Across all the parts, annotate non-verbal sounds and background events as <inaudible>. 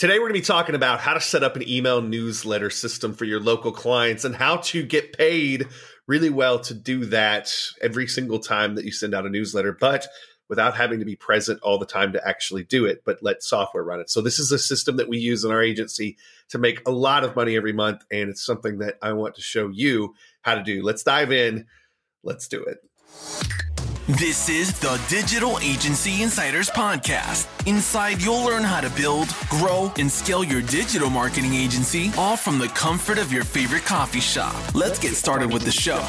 Today, we're going to be talking about how to set up an email newsletter system for your local clients and how to get paid really well to do that every single time that you send out a newsletter, but without having to be present all the time to actually do it, but let software run it. So, this is a system that we use in our agency to make a lot of money every month. And it's something that I want to show you how to do. Let's dive in. Let's do it. This is the Digital Agency Insiders Podcast. Inside, you'll learn how to build, grow, and scale your digital marketing agency, all from the comfort of your favorite coffee shop. Let's get started with the show.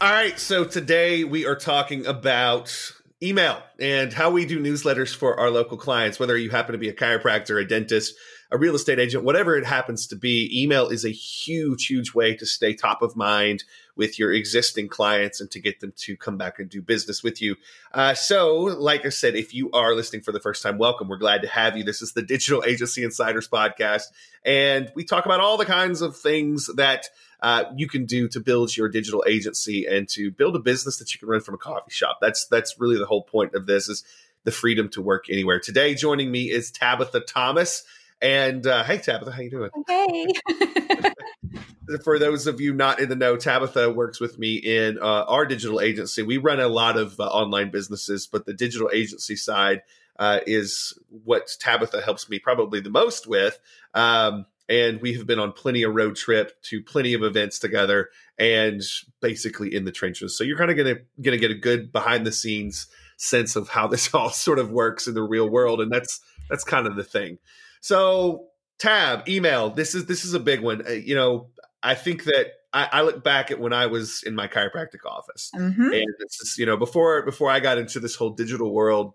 All right, so today we are talking about email and how we do newsletters for our local clients, whether you happen to be a chiropractor, a dentist, a real estate agent, whatever it happens to be, email is a huge, huge way to stay top of mind with your existing clients and to get them to come back and do business with you. Uh, so, like I said, if you are listening for the first time, welcome. We're glad to have you. This is the Digital Agency Insiders podcast, and we talk about all the kinds of things that uh, you can do to build your digital agency and to build a business that you can run from a coffee shop. That's that's really the whole point of this is the freedom to work anywhere. Today, joining me is Tabitha Thomas. And uh, hey, Tabitha, how you doing? Hey. <laughs> <laughs> For those of you not in the know, Tabitha works with me in uh, our digital agency. We run a lot of uh, online businesses, but the digital agency side uh, is what Tabitha helps me probably the most with. Um, and we have been on plenty of road trip to plenty of events together and basically in the trenches. So you're kind of going to going to get a good behind the scenes sense of how this <laughs> all sort of works in the real world and that's that's kind of the thing. So tab email this is this is a big one. Uh, you know i think that I, I, look back at when i was in my chiropractic office mm-hmm. and this is you know before before i got into this whole digital world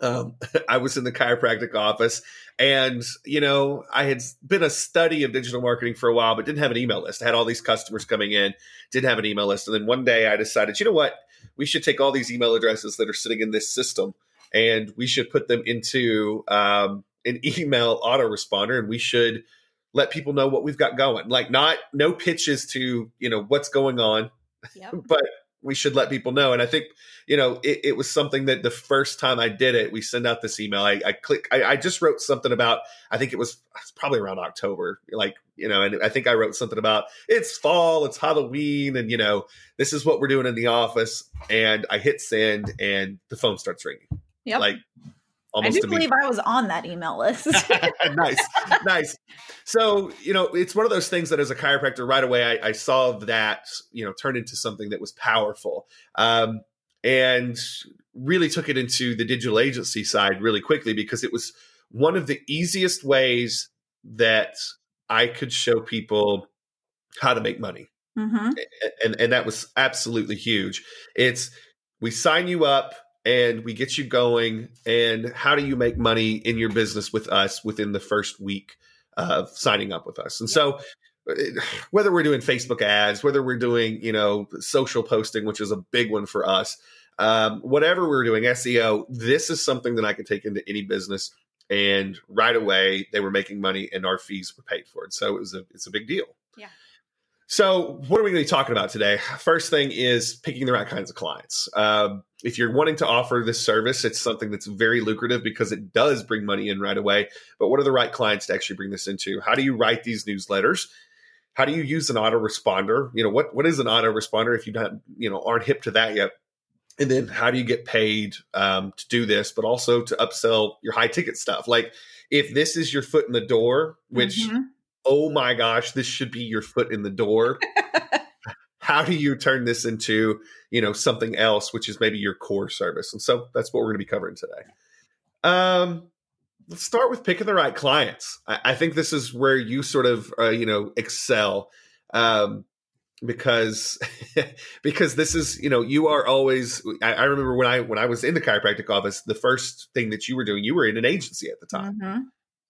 um, <laughs> i was in the chiropractic office and you know i had been a study of digital marketing for a while but didn't have an email list. I had all these customers coming in didn't have an email list. And then one day i decided you know what? We should take all these email addresses that are sitting in this system and we should put them into um, an email autoresponder and we should let people know what we've got going. Like not no pitches to, you know, what's going on, yep. <laughs> but we should let people know. And I think, you know, it, it, was something that the first time I did it, we send out this email. I, I click, I, I, just wrote something about, I think it was, it was probably around October, like, you know, and I think I wrote something about it's fall, it's Halloween, and, you know, this is what we're doing in the office. And I hit send and the phone starts ringing. Yep. Like Almost I do believe I was on that email list. <laughs> <laughs> nice, nice. So you know, it's one of those things that as a chiropractor, right away, I, I saw that you know turn into something that was powerful, um, and really took it into the digital agency side really quickly because it was one of the easiest ways that I could show people how to make money, mm-hmm. and and that was absolutely huge. It's we sign you up and we get you going. And how do you make money in your business with us within the first week of signing up with us? And so, uh, whether we're doing Facebook ads, whether we're doing you know social posting, which is a big one for us, um, whatever we're doing SEO, this is something that I can take into any business. And right away, they were making money, and our fees were paid for it. So it was a it's a big deal. Yeah. So, what are we going to be talking about today? First thing is picking the right kinds of clients. Um, if you're wanting to offer this service, it's something that's very lucrative because it does bring money in right away. But what are the right clients to actually bring this into? How do you write these newsletters? How do you use an autoresponder? You know, what what is an autoresponder if you don't, you know aren't hip to that yet? And then how do you get paid um, to do this, but also to upsell your high ticket stuff? Like if this is your foot in the door, which mm-hmm. oh my gosh, this should be your foot in the door. <laughs> how do you turn this into you know something else which is maybe your core service? And so that's what we're going to be covering today. Um let's start with picking the right clients. I, I think this is where you sort of uh, you know excel um because <laughs> because this is you know you are always I, I, remember when i when i was in the chiropractic office the first thing that you were doing you were in an agency at the time. Mm-hmm.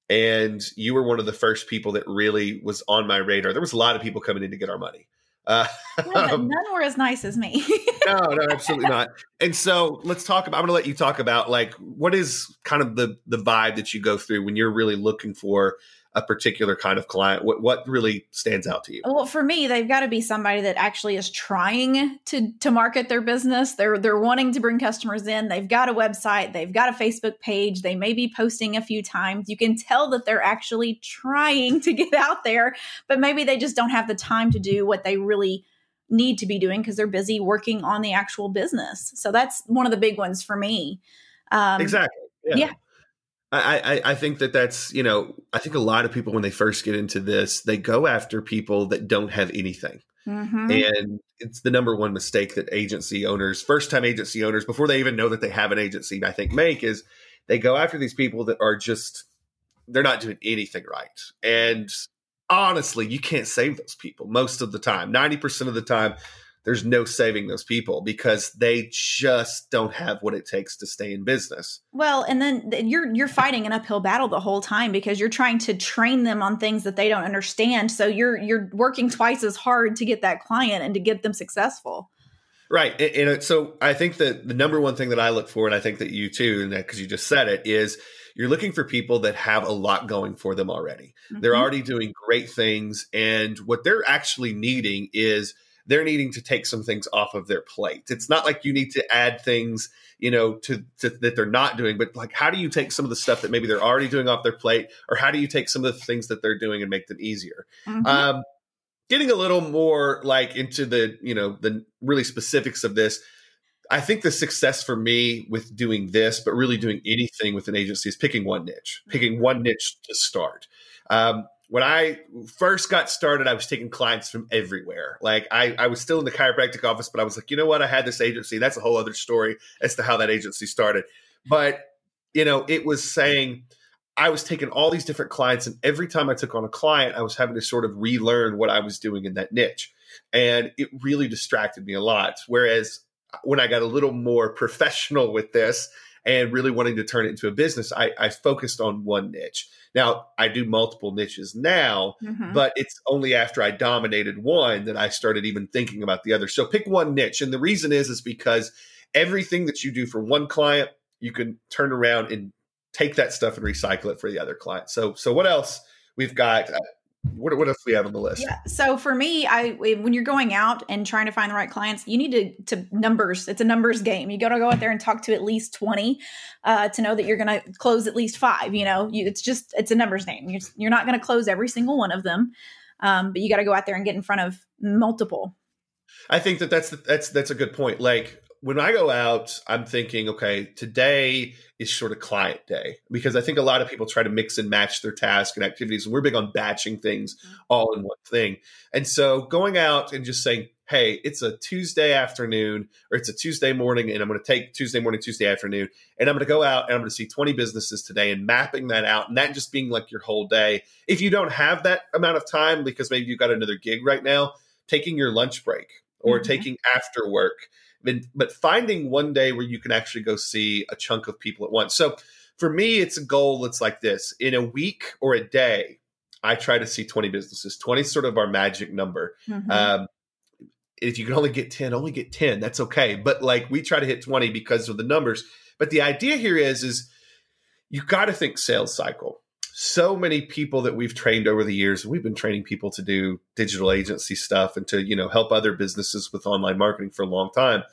and you were one of the first people that really was on my radar. There was a lot of people coming in to get our money uh, none, <laughs> none were as nice as me. <laughs> no, no, absolutely not. And so let's talk about. I'm going to let you talk about like what is kind of the the vibe that you go through when you're really looking for a particular kind of client? What what really stands out to you? Well, for me, they've got to be somebody that actually is trying to to market their business. They're they're wanting to bring customers in. They've got a website, they've got a Facebook page, they may be posting a few times. You can tell that they're actually trying to get out there, but maybe they just don't have the time to do what they really need to be doing because they're busy working on the actual business. So that's one of the big ones for me. Um, exactly. Yeah. yeah. I, I, I think that that's you know I think a lot of people when they first get into this they go after people that don't have anything. Mm-hmm. and it's the number one mistake that agency owners first time agency owners before they even know that they have an agency I think make is they go after these people that are just they're not doing anything right. And honestly you can't save those people most of the time. 90% of the time there's no saving those people because they just don't have what it takes to stay in business. Well, and then you're you're fighting an uphill battle the whole time because you're trying to train them on things that they don't understand. So you're you're working twice as hard to get that client and to get them successful. Right. And, and so I think that the number one thing that I look for, and I think that you too, and because you just said it, is you're looking for people that have a lot going for them already. Mm-hmm. They're already doing great things. And what they're actually needing is – they're needing to take some things off of their plate. It's not like you need to add things, you know, to, to, that they're not doing, but like how do you take some of the stuff that maybe they're already doing off their plate, or how do you take some of the things that they're doing and make them easier? Mm-hmm. Um, getting a little more like into the you know the really specifics of this. I think the success for me with doing this, but really doing anything with an agency, is picking one niche, picking one niche to start. Um, when I first got started, I was taking clients from everywhere. Like I, I was still in the chiropractic office, but I was like, you know what? I had this agency. That's a whole other story as to how that agency started. But you know, it was saying I was taking all these different clients, and every time I took on a client, I was having to sort of relearn what I was doing in that niche, and it really distracted me a lot. Whereas uh, when I got a little more professional with this and really wanting to turn it into a business, I, I focused on one niche. Now, I do multiple niches now, mm-hmm. but it's only after I dominated one that I started even thinking about the other. So pick one niche. And the reason is is because everything that you do for one client, you can turn around and take that stuff and recycle it for the other client. So so what else we've got uh, what, what else we have on the list? Yeah. So for me, I when you're going out and trying to find the right clients, you need to to numbers. It's a numbers game. You got to go out there and talk to at least twenty uh, to know that you're going to close at least five. You know, you, it's just it's a numbers game. You're, you're not going to close every single one of them, um, but you got to go out there and get in front of multiple. I think that that's that's that's a good point. Like when I go out, I'm thinking, okay, today is sort of client day because I think a lot of people try to mix and match their tasks and activities, and we're big on batching things mm-hmm. all in one thing. And so going out and just saying, hey, it's a Tuesday afternoon or it's a Tuesday morning, and I'm going to take Tuesday morning, Tuesday afternoon, and I'm going to go out and I'm going to see 20 businesses today and mapping that out, and that just being like your whole day. If you don't have that amount of time because maybe you've got another gig right now, taking your lunch break or mm-hmm. taking after work but finding one day where you can actually go see a chunk of people at once. So for me, it's a goal that's like this in a week or a day, I try to see 20 businesses. 20 is sort of our magic number. Mm-hmm. Um, if you can only get 10, only get 10. That's okay. But like we try to hit 20 because of the numbers. But the idea here is, is you got to think sales cycle so many people that we've trained over the years we've been training people to do digital agency stuff and to you know help other businesses with online marketing for a long time.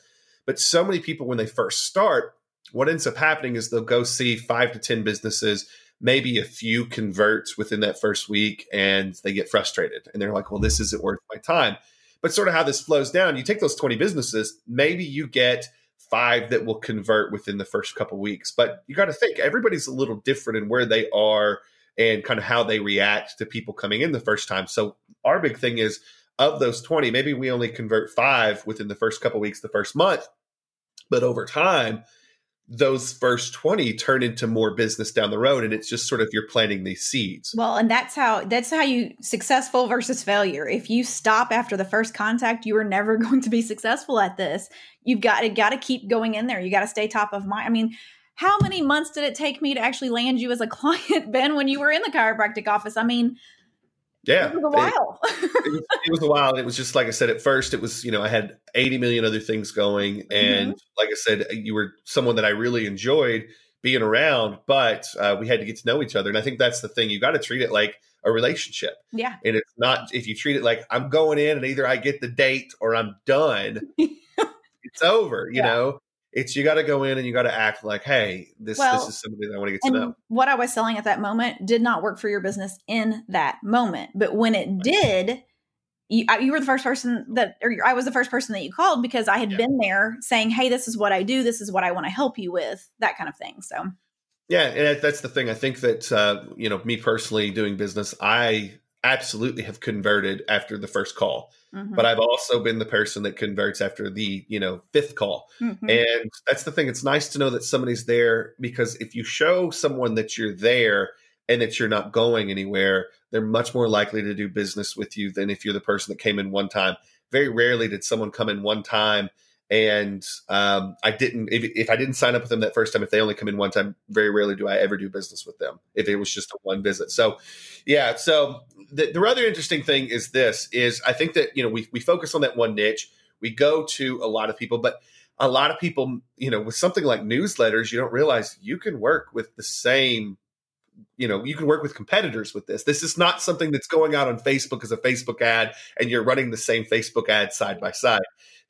But so many people when they first start what ends up happening is they'll go see five to ten businesses maybe a few converts within that first week and they get frustrated. And they're like well this isn't worth my time. But sort of how this flows down you take those 20 businesses maybe you get five that will convert within the first couple weeks. But you got to think everybody's a little different in where they are and kind of how they react to people coming in the first time. So our big thing is of those 20, maybe we only convert five within the first couple weeks, the first month. But over time, those first 20 turn into more business down the road and it's just sort of you're planting these seeds. Well and that's how that's how you successful versus failure. If you stop after the first contact you are never <laughs> going to be successful at this. You've got to got to keep going in there. You got to stay top of mind. I mean how many months did it take me to actually land you as a <laughs> client, Ben, when you were in the chiropractic office? I mean, yeah, it was a while. It, <laughs> it, was, it, was, a while. It was just like I said at first. It was you know I had eighty million other things going, and mm-hmm. like I said, you were someone that I really enjoyed being around, but uh, we had to get to know each other. And I think that's the thing. You got to treat it like a relationship. Yeah. And it's not, if you treat it like I'm going in and either I get the date or I'm done, <laughs> it's over, you Yeah. know? It's you got to go in and you got to act like, hey, this Well, this is somebody that I want to get to know. what I was selling at that moment did not work for your business in that moment. But when it did, you, I- you were the first person that, or I was the first person that you called because I had Yeah. been there saying, "Hey, this is what I do. This is what I want to help you with." That kind of thing. So, Yeah, and that's the thing. I think that uh, you know, me personally doing business, I absolutely have converted after the first call, mhm, but I've also been the person that converts after the you know fifth call. mhm. And that's the thing. It's nice to know that somebody's there because if you show someone that you're there and that you're not going anywhere, they're much more likely to do business with you than if you're the person that came in one time. Very rarely did someone come in one time and um, I didn't. If, if I didn't sign up with them that first time, if they only come in one time, very rarely do I ever do business with them. If it was just a one visit, so yeah. So the, the other interesting thing is this: is I think that you know we we focus on that one niche. We go to a lot of people, but a lot of people, you know, with something like newsletters, you don't realize you can work with the same, you know, you can work with competitors with this. This is not something that's going out on Facebook as a Facebook ad and you're running the same Facebook ad side by side.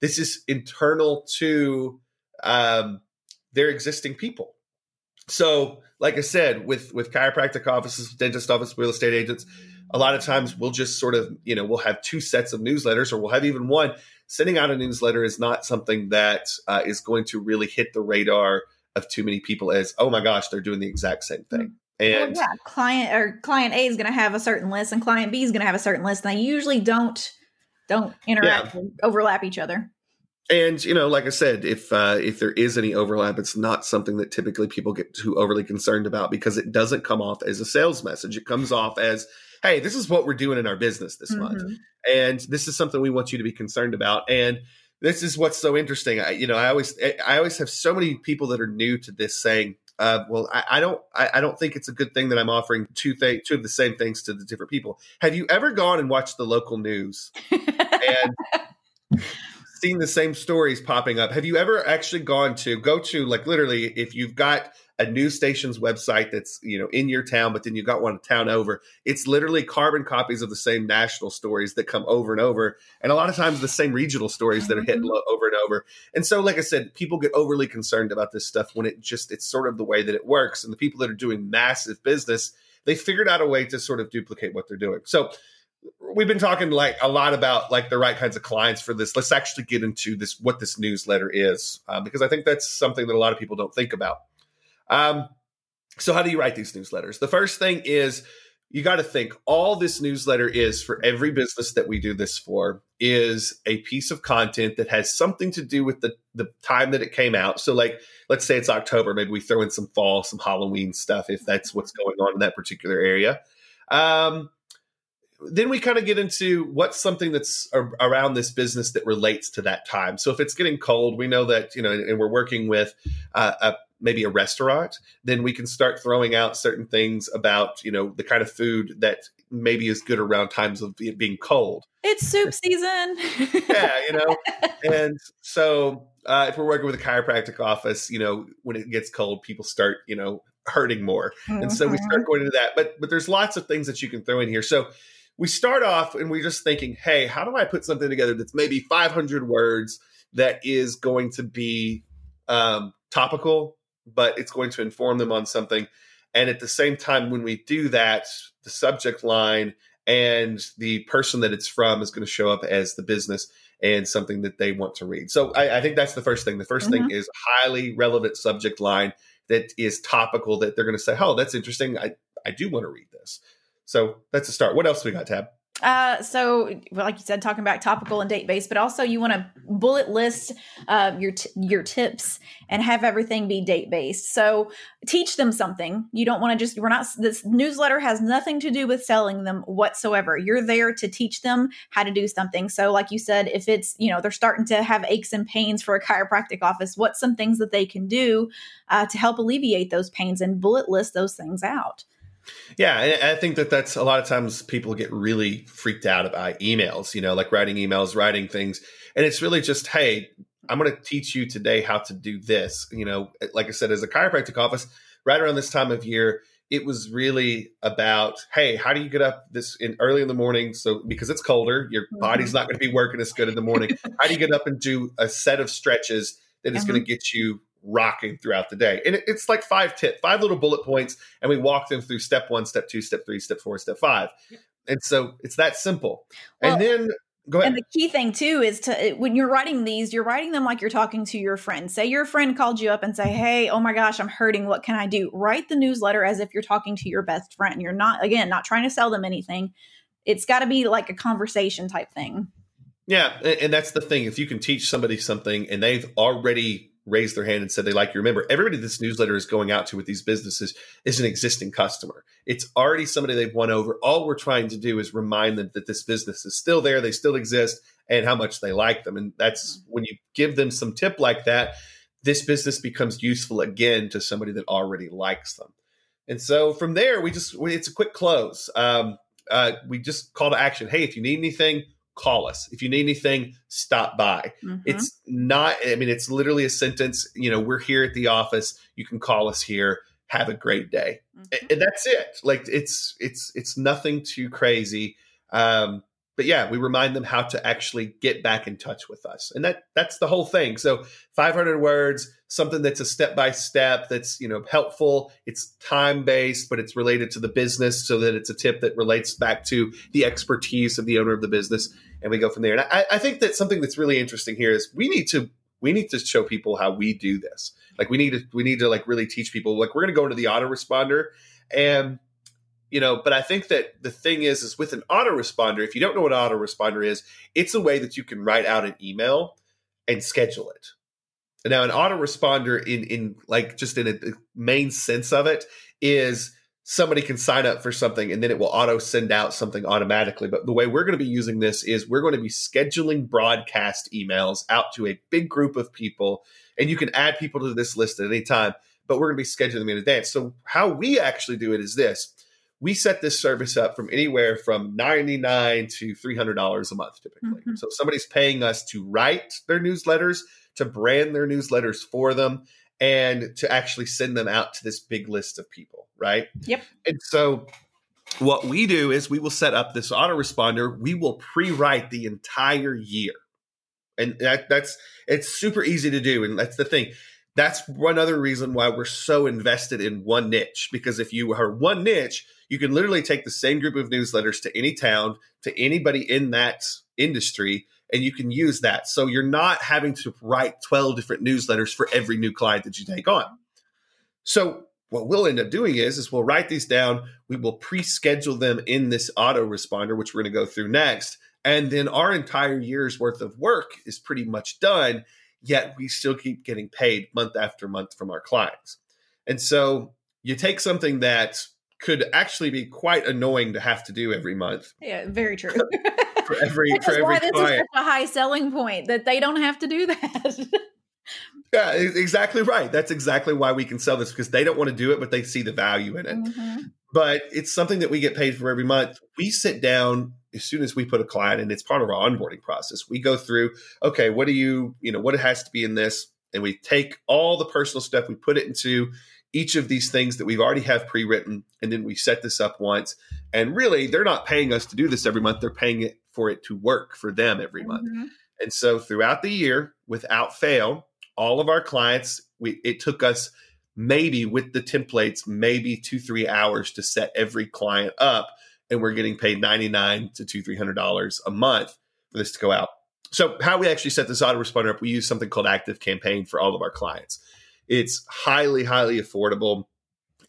This is internal to um, their existing people. So, like I said, with with chiropractic offices, dentist office, real estate agents, a lot of times we'll just sort of, you know, we'll have two sets of newsletters or we'll have even one. Sending out a newsletter is not something that uh, is going to really hit the radar of too many people as, oh my gosh, they're doing the exact same thing. Well, And yeah, client or client A is going to have a certain list, and client B is going to have a certain list, and they usually don't don't interact or overlap each other. and you know, like I said, if uh, if there is any overlap, it's not something that typically people get too overly concerned about because it doesn't come off as a sales message. It comes off as, hey, this is what we're doing in our business this month. Mhm. and this is something we want you to be concerned about and this is what's so interesting i you know i always i always have so many people that are new to this saying uh, well I, I don't I, I don't think it's a good thing that i'm offering two th- two of the same things to the different people have you ever gone and watched the local news and <laughs> seen the same stories popping up have you ever actually gone to go to like literally if you've got a news station's website that's you know in your town but then you got one town over. It's literally carbon copies of the same national stories that come over and over and a lot of times the same regional stories that are hit Mhm. over and over. And so like i said people get overly concerned about this stuff when it just it's sort of the way that it works and the people that are doing massive business they figured out a way to sort of duplicate what they're doing. So we've been talking like a lot about like the right kinds of clients for this. Let's actually get into this what this newsletter is uh, because i think that's something that a lot of people don't think about um, so how do you write these newsletters? The first thing is you got to think all this newsletter is for every business that we do this for is a piece of content that has something to do with the the time that it came out. So like let's say it's october maybe we throw in some fall some halloween stuff if that's what's going on in that particular area. Um, then we kind of get into what's something that's a- around this business that relates to that time. So if it's getting cold, we know that you know, and we're working with uh, a, maybe a restaurant, then we can start throwing out certain things about you know the kind of food that maybe is good around times of it being cold. It's soup season. <laughs> Yeah, you know, and so uh, if we're working with a chiropractic office, you know, when it gets cold, people start you know hurting more and so we start going into that but but there's lots of things that you can throw in here so we start off and we're just thinking hey how do i put something together that's maybe 500 words that is going to be um, topical but it's going to inform them on something and at the same time when we do that the subject line and the person that it's from is going to show up as the business and something that they want to read so i, I think that's the first thing the 1st thing mm-hmm. is highly relevant subject line that is topical that they're going to say, "Oh, that's interesting. I I do want to read this." So that's a start. What else we got, Tab? Uh, so, like you said, talking about topical and date based, but also you want to bullet list uh, your t- your tips and have everything be date based. So, teach them something. You don't want to just we're not this newsletter has nothing to do with selling them whatsoever. You're there to teach them how to do something. So, like you said, if it's you know they're starting to have aches and pains for a chiropractic office, what's some things that they can do uh, to help alleviate those pains and bullet list those things out. Yeah, and I think that that's a lot of times people get really freaked out about emails. You know, like writing emails, writing things, and it's really just, hey, I'm going to teach you today how to do this. You know, like I said, as a chiropractic office, right around this time of year, it was really about hey how do you get up this in early in the morning so because it's colder your mm-hmm. body's not going to be working as good in the morning how do you get up and do a set of stretches that is mm-hmm. going to get you rocking throughout the day and it's like five tip five little bullet points and we walk them through step one step two step three step four step five and so it's that simple well, and then Go ahead. And the key thing too is to when you're writing these, you're writing them like you're talking to your friend. Say your friend called you up and say, "Hey, oh my gosh, I'm hurting. What can I do?" Write the newsletter as if you're talking to your best friend. You're not again not trying to sell them anything. It's got to be like a conversation type thing. Yeah, and that's the thing. If you can teach somebody something and they've already raised their hand and said they like you. Remember, everybody this newsletter is going out to with these businesses is an existing customer. It's already somebody they've won over. All we're trying to do is remind them that this business is still there, they still exist, and how much they like them. And that's when you give them some tip like that, this business becomes useful again to somebody that already likes them. And so from there, we just it's a quick close. Um, uh, we just call to action. Hey, if you need anything, call us. If you need anything, stop by. Mm-hmm. It's not, I mean, it's literally a sentence. You know, we're here at the office. You can call us here. Have a great day. Mm-hmm. And that's it. Like it's, it's, it's nothing too crazy. Um, but yeah, we remind them how to actually get back in touch with us. And that that's the whole thing. So 500 words, something that's a step by step that's, you know, helpful. It's time based, but it's related to the business so that it's a tip that relates back to the expertise of the owner of the business. And we go from there. And I, I think that something that's really interesting here is we need to we need to show people how we do this. Like we need to we need to like really teach people. Like we're gonna go into the autoresponder and you know but i think that the thing is is with an autoresponder if you don't know what an autoresponder is it's a way that you can write out an email and schedule it. Now an autoresponder in in like just in a main sense of it is somebody can sign up for something and then it will auto send out something automatically. But the way we're going to be using this is we're going to be scheduling broadcast emails out to a big group of people and you can add people to this list at any time but we're going to be scheduling them in advance. So how we actually do it is this we set this service up from anywhere from 99 to $300 a month typically. Mm-hmm. So somebody's paying us to write their newsletters, to brand their newsletters for them, and to actually send them out to this big list of people, right? Yep. And so what we do is we will set up this autoresponder. We will pre-write the entire year. And that that's it's super easy to do. And that's the thing that's one other reason why we're so invested in one niche because if you are one niche you can literally take the same group of newsletters to any town to anybody in that industry and you can use that. So you're not having to write 12 different newsletters for every new client that you take on. So what we'll end up doing is is we'll write these down we will pre-schedule them in this autoresponder which we're going to go through next and then our entire year's worth of work is pretty much done yet we still keep getting paid month after month from our clients. And so you take something that could actually be quite annoying to have to do every month. Yeah, very true. for <laughs> every for every why this client. is such a high selling point that they don't have to do that. yeah, exactly right. That's exactly why we can sell this because they don't want to do it, but they see the value in it. Mm-hmm. But it's something that we get paid for every month. We sit down as soon as we put a client in, it's part of our onboarding process. We go through, okay, what do you, you know, what it has to be in this? And we take all the personal stuff, we put it into each of these things that we've already have pre-written, and then we set this up once. And really, they're not paying us to do this every month; they're paying it for it to work for them every mm-hmm. month. And so, throughout the year, without fail, all of our clients, we it took us maybe with the templates, maybe two three hours to set every client up and we're getting paid 99 to two, $300 a month for this to go out. So how we actually set this autoresponder up, we use something called Active Campaign for all of our clients. It's highly, highly affordable.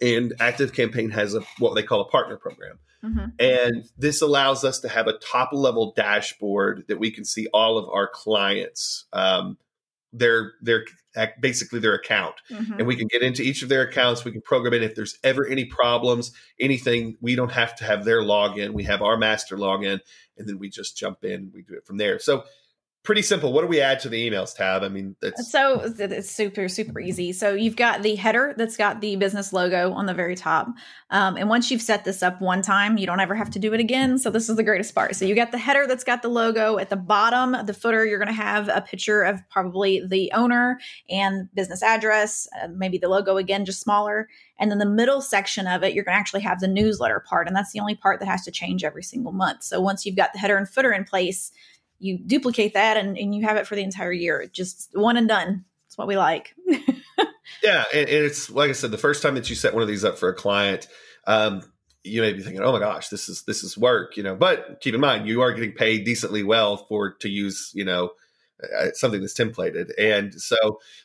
And Active Campaign has a what they call a partner program. Mm-hmm. And this allows us to have a top level dashboard that we can see all of our clients, um, their their basically their account. Mm-hmm. and we can get into each of their accounts. We can program it. If there's ever any problems anything we don't have to have their login. We have our master login and then we just jump in. We do it from there. So pretty simple. What do we add to the emails tab? I mean, it's so it's super super easy. So you've got the header that's got the business logo on the very top, um, and once you've set this up one time, you don't ever have to do it again. So this is the greatest part. So you got the header that's got the logo at the bottom, the footer. You're going to have a picture of probably the owner and business address, uh, maybe the logo again, just smaller. And then the middle section of it, you're going to actually have the newsletter part, and that's the only part that has to change every single month. So once you've got the header and footer in place you duplicate that and, and you have it for the entire year. Just one and done. That's what we like. <laughs> yeah. And, and, it's like I said, the first time that you set one of these up for a client, um, you may be thinking, "Oh my gosh, this is this is work," you know. But keep in mind, you are getting paid decently well for to use, you know, uh, something that's templated. And so,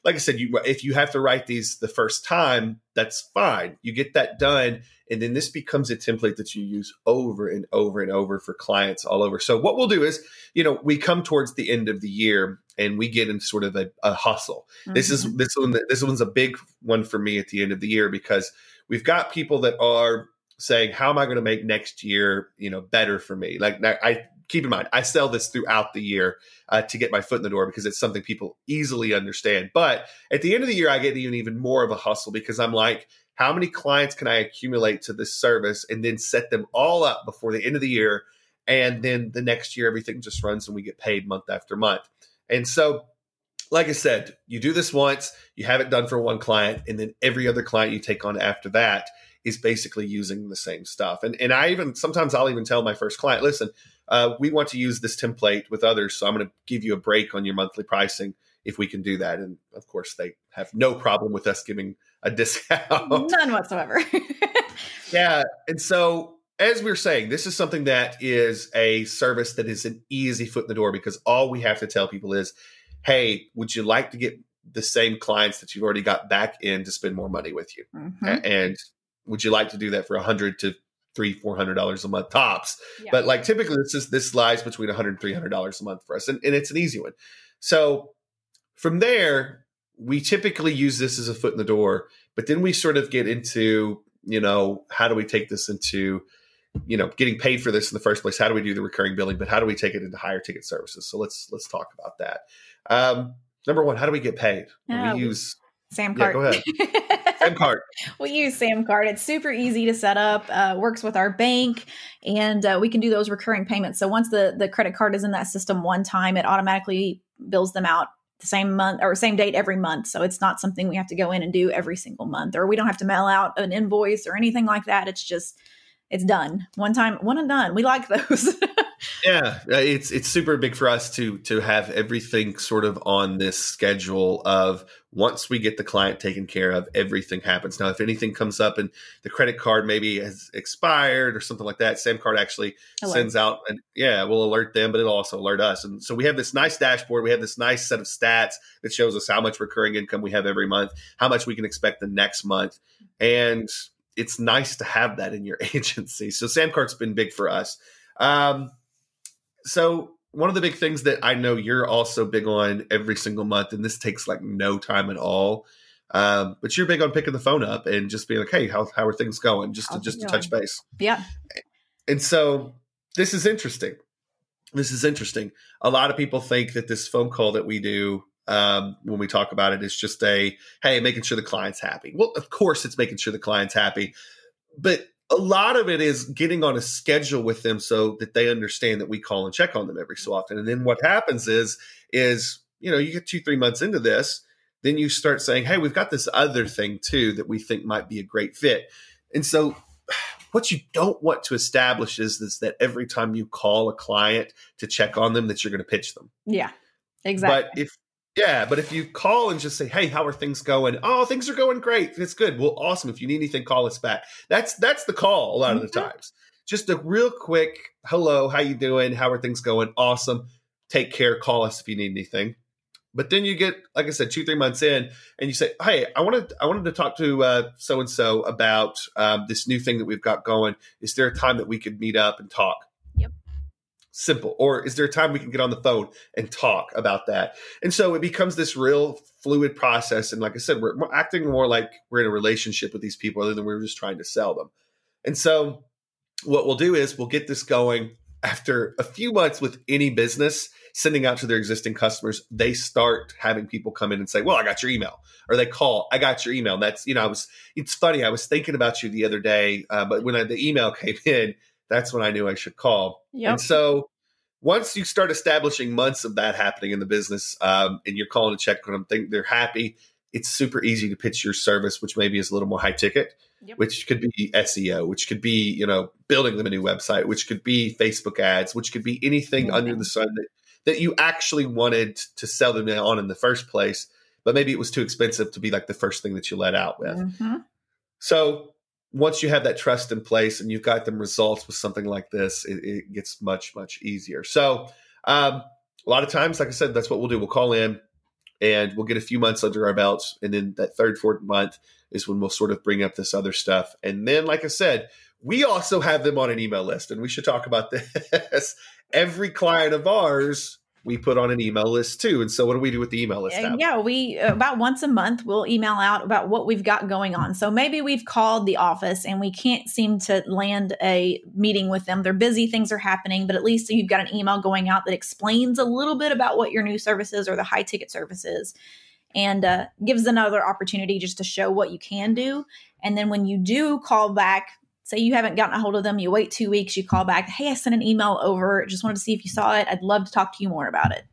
like I said, you if you have to write these the first time, that's fine. You get that done, and then this becomes a template that you use over and over and over for clients all over. So what we'll do is, you know, we come towards the end of the year and we get into sort of a, a hustle. Mm-hmm. This is mm-hmm. this one. This one's a big one for me at the end of the year because we've got people that are saying, "How am I going to make next year, you know, better for me?" Like I keep in mind, I sell this throughout the year uh, to get my foot in the door because it's something people easily understand. But at the end of the year, I get even even more of a hustle because I'm like, how many clients can I accumulate to this service and then set them all up before the end of the year? And then the next year, everything just runs and we get paid month after month. And so, like I said, you do this once, you have it done for one client, and then every other client you take on after that is basically using the same stuff. And and I even sometimes I'll even tell my first client, listen, uh, we want to use this template with others, so I'm going to give you a break on your monthly pricing if we can do that. And of course, they have no problem with us giving a discount, none whatsoever. <laughs> yeah, and so as we are saying, this is something that is a service that is an easy foot in the door because all we have to tell people is, hey, would you like to get the same clients that you've already got back in to spend more money with you? Mm-hmm. And would you like to do that for a hundred to three, four hundred dollars a month tops? Yeah. But like typically this is this lies between a hundred and three hundred dollars a month for us. And, and it's an easy one. So from there, we typically use this as a foot in the door, but then we sort of get into, you know, how do we take this into you know getting paid for this in the first place how do we do the recurring billing but how do we take it into higher ticket services so let's let's talk about that um number one how do we get paid we use Sam Cart. Yeah, go ahead. <laughs> Sam Cart. we use Sam Cart. It's super easy to set up. Uh, works with our bank, and uh, we can do those recurring payments. So once the the credit card is in that system one time, it automatically bills them out the same month or same date every month. So it's not something we have to go in and do every single month, or we don't have to mail out an invoice or anything like that. It's just it's done one time, one and done. We like <laughs> those. Yeah, uh, it's it's super big for us to to have everything sort of on this schedule of once we get the client taken care of, everything happens. Now, if anything comes up and the credit card maybe has expired or something like that, SamCart actually alert. sends out and yeah, we'll alert them, but it'll also alert us. And so we have this nice dashboard. We have this nice set of stats that shows us how much recurring income we have every month, how much we can expect the next month, and it's nice to have that in your <laughs> agency. So SamCart's been big for us. Um, so one of the big things that I know you're also big on every single month, and this takes like no time at all. Um, but you're big on picking the phone up and just being like, "Hey, how how are things going?" Just to just to touch base. Yeah. And so this is interesting. This is interesting. A lot of people think that this phone call that we do um, when we talk about it is just a hey, making sure the client's happy. Well, of course, it's making sure the client's happy, but a lot of it is getting on a schedule with them so that they understand that we call and check on them every so often. And then what happens is, is you know, you get two, three months into this, then you start saying, "Hey, we've got this other thing too that we think might be a great fit." And so, <sighs> what you don't want to establish is, is that every time you call a client to check on them, that you're going to pitch them. Yeah, exactly. But if yeah, but if you call and just say, "Hey, how are things going?" Oh, things are going great. It's good. Well, awesome. If you need anything, call us back. That's that's the call a lot mm-hmm. of the mm-hmm. times. Just a real quick, "Hello, how you doing? How are things going?" Awesome. Take care. Call us if you need anything. But then you get, like I said, two three months in, and you say, "Hey, I wanted I wanted to talk to so and so about um, this new thing that we've got going. Is there a time that we could meet up and talk?" Simple or is there a time we can get on the phone and talk about that and so it becomes this real fluid process and like i said we're, we're acting more like we're in a relationship with these people other than we're just trying to sell them and so what we'll do is we'll get this going after a few months with any business sending out to their existing customers, they start having people come in and say, "Well, I got your email," or they call, "I got your email." And that's you know, I was. It's funny. I was thinking about you the other day, uh, but when I, the email <laughs> came in, that's when I knew I should call. Yep. And so once you start establishing months of that happening in the business, um, and you're calling to check on them, think they're happy. It's super easy to pitch your service, which maybe is a little more high ticket Yep. which could be SEO, which could be, you know, building them a new website, which could be Facebook ads, which could be anything Mhm. under the sun that, that you actually wanted to sell them on in the first place, but maybe it was too expensive to be like the first thing that you let out with. Mhm. So once you have that trust in place and you've got them results with something like this, it, it gets much, much easier. So um, a lot of times, like I said, that's what we'll do. We'll call in and we'll get a few months under our belts. And then that third, fourth month is when we'll sort of bring up this other stuff. And then, like I said, we also have them on an email list, and we should talk about <laughs> this. Every client of ours, we put on an email list too. And so, what do we do with the email list? Uh, Tab? yeah, we about once a month we'll email out about what we've got going on. So maybe we've called the office and we can't seem to land a meeting with them. They're busy, things are happening, but at least you've got an email going out that explains a little bit about what your new services or the high ticket services and uh, gives another opportunity just to show what you can do. And then when you do call back, say you haven't gotten a hold of them, you wait two weeks, you call back, hey, I sent an email over, just wanted to see if you saw it. I'd love to talk to you more about it.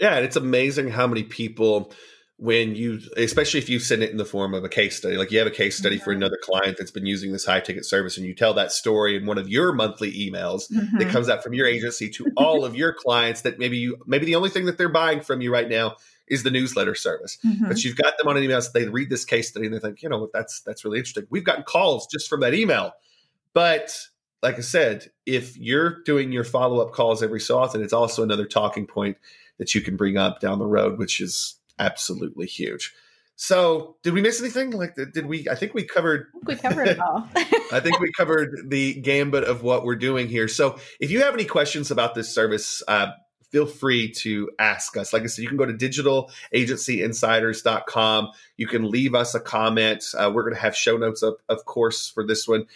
Yeah, and it's amazing how many people, when you, especially if you send it in the form of a case study, like you have a case study for Mhm. another client that's been using this high ticket service, and you tell that story in one of your monthly emails that Mhm. comes out from your agency to all of your clients that maybe you, maybe the only thing that they're buying from you right now is the newsletter service. Mhm. But you've got them on an email, so they read this case study and they think, you know what, that's that's really interesting. We've gotten calls just from that email. But like I said, if you're doing your follow up calls every so often, it's also another talking point that you can bring up down the road, which is absolutely huge. So, did we miss anything? Like, did we? I think we covered. I think we covered it all. <laughs> I think we covered the gambit of what we're doing here. So, if you have any questions about this service, uh, feel free to ask us. Like I said, you can go to digitalagencyinsiders.com. You can leave us a comment. Uh, we're going to have show notes up, of course, for this one.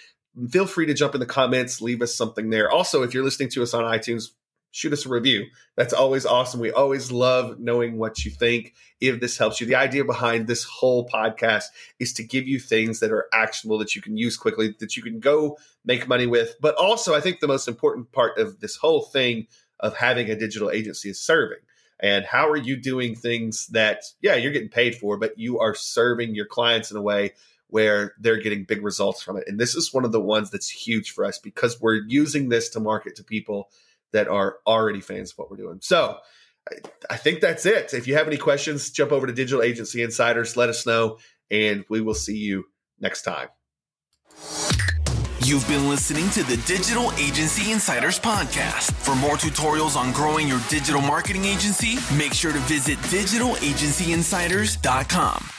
Feel free to jump in the comments, leave us something there. Also, if you're listening to us on iTunes, shoot us a review. That's always awesome. We always love knowing what you think. If this helps you, the idea behind this whole podcast is to give you things that are actionable that you can use quickly, that you can go make money with. But also, I think the most important part of this whole thing of having a digital agency is serving. And how are you doing things that, yeah, you're getting paid for, but you are serving your clients in a way where they're getting big results from it. And this is one of the ones that's huge for us because we're using this to market to people that are already fans of what we're doing. So I, I think that's it. If you have any questions, jump over to Digital Agency Insiders, let us know, and we will see you next time. You've been listening to the Digital Agency Insiders Podcast. For more tutorials on growing your digital marketing agency, make sure to visit digitalagencyinsiders.com.